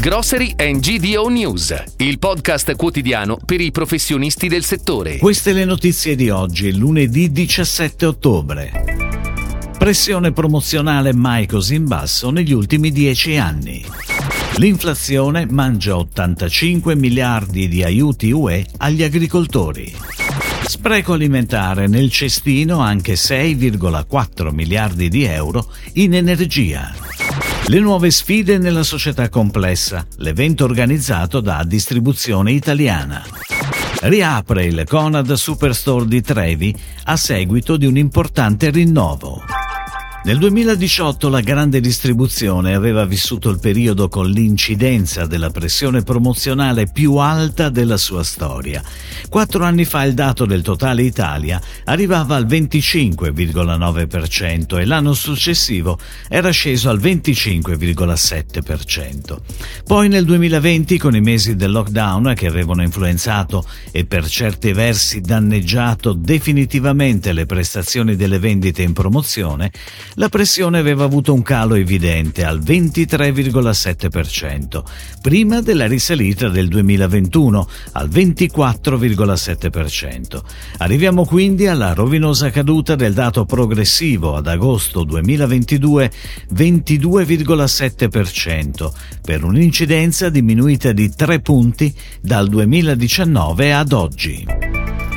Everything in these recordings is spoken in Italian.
Grocery and GDO News, il podcast quotidiano per i professionisti del settore. Queste le notizie di oggi, lunedì 17 ottobre. Pressione promozionale mai così in basso negli ultimi dieci anni. L'inflazione mangia 85 miliardi di aiuti UE agli agricoltori. Spreco alimentare nel cestino anche 6,4 miliardi di euro in energia. Le nuove sfide nella società complessa, l'evento organizzato da Distribuzione Italiana. Riapre il Conad Superstore di Trevi a seguito di un importante rinnovo. Nel 2018 la grande distribuzione aveva vissuto il periodo con l'incidenza della pressione promozionale più alta della sua storia. Quattro anni fa il dato del totale Italia arrivava al 25,9% e l'anno successivo era sceso al 25,7%. Poi nel 2020, con i mesi del lockdown che avevano influenzato e per certi versi danneggiato definitivamente le prestazioni delle vendite in promozione, la pressione aveva avuto un calo evidente al 23,7%, prima della risalita del 2021 al 24,7%. Arriviamo quindi alla rovinosa caduta del dato progressivo ad agosto 2022 22,7%, per un'incidenza diminuita di 3 punti dal 2019 ad oggi.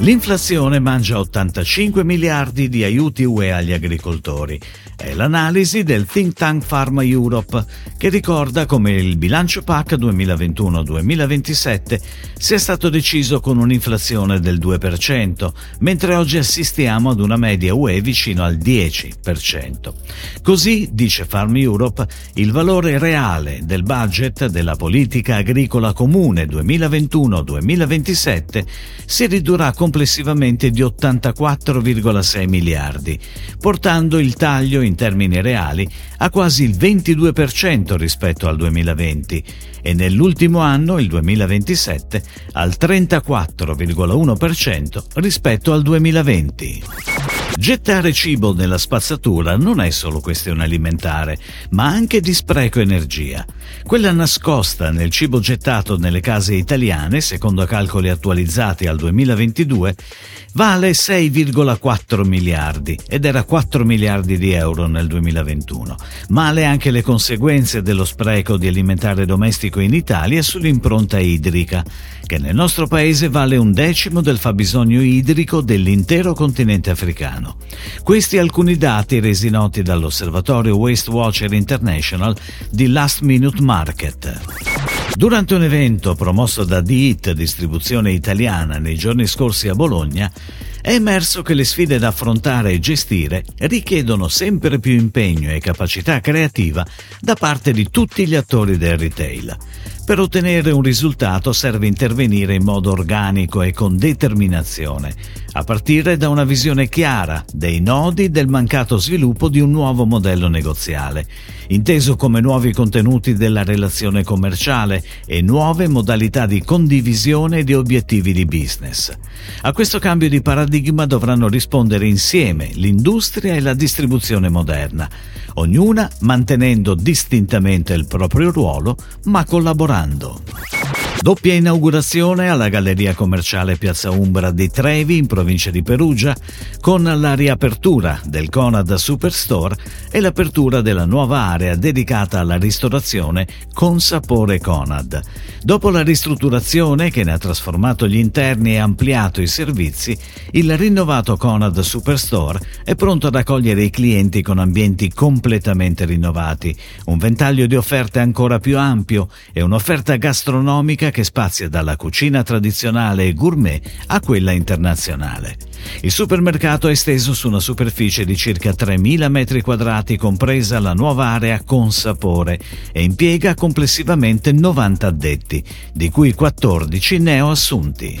L'inflazione mangia 85 miliardi di aiuti UE agli agricoltori. È l'analisi del think tank Pharma Europe che ricorda come il bilancio PAC 2021-2027 sia stato deciso con un'inflazione del 2%, mentre oggi assistiamo ad una media UE vicino al 10%. Così, dice Farm Europe, il valore reale del budget della politica agricola comune 2021-2027 si ridurrà con complessivamente di 84,6 miliardi, portando il taglio in termini reali a quasi il 22% rispetto al 2020 e nell'ultimo anno, il 2027, al 34,1% rispetto al 2020. Gettare cibo nella spazzatura non è solo questione alimentare, ma anche di spreco energia. Quella nascosta nel cibo gettato nelle case italiane, secondo calcoli attualizzati al 2022, vale 6,4 miliardi ed era 4 miliardi di euro nel 2021. Male anche le conseguenze dello spreco di alimentare domestico in Italia sull'impronta idrica, che nel nostro paese vale un decimo del fabbisogno idrico dell'intero continente africano. Questi alcuni dati resi noti dall'osservatorio Waste Watcher International di Last Minute Market. Durante un evento promosso da DIT Distribuzione Italiana nei giorni scorsi a Bologna, è emerso che le sfide da affrontare e gestire richiedono sempre più impegno e capacità creativa da parte di tutti gli attori del retail. Per ottenere un risultato serve intervenire in modo organico e con determinazione, a partire da una visione chiara dei nodi del mancato sviluppo di un nuovo modello negoziale, inteso come nuovi contenuti della relazione commerciale e nuove modalità di condivisione di obiettivi di business. A questo cambio di paradigma dovranno rispondere insieme l'industria e la distribuzione moderna, ognuna mantenendo distintamente il proprio ruolo ma collaborando. Bando. Doppia inaugurazione alla Galleria Commerciale Piazza Umbra di Trevi in provincia di Perugia con la riapertura del Conad Superstore e l'apertura della nuova area dedicata alla ristorazione con sapore Conad. Dopo la ristrutturazione che ne ha trasformato gli interni e ampliato i servizi, il rinnovato Conad Superstore è pronto ad accogliere i clienti con ambienti completamente rinnovati, un ventaglio di offerte ancora più ampio e un'offerta gastronomica che spazia dalla cucina tradizionale e gourmet a quella internazionale. Il supermercato è esteso su una superficie di circa 3.000 metri quadrati, compresa la nuova area con sapore, e impiega complessivamente 90 addetti, di cui 14 neoassunti.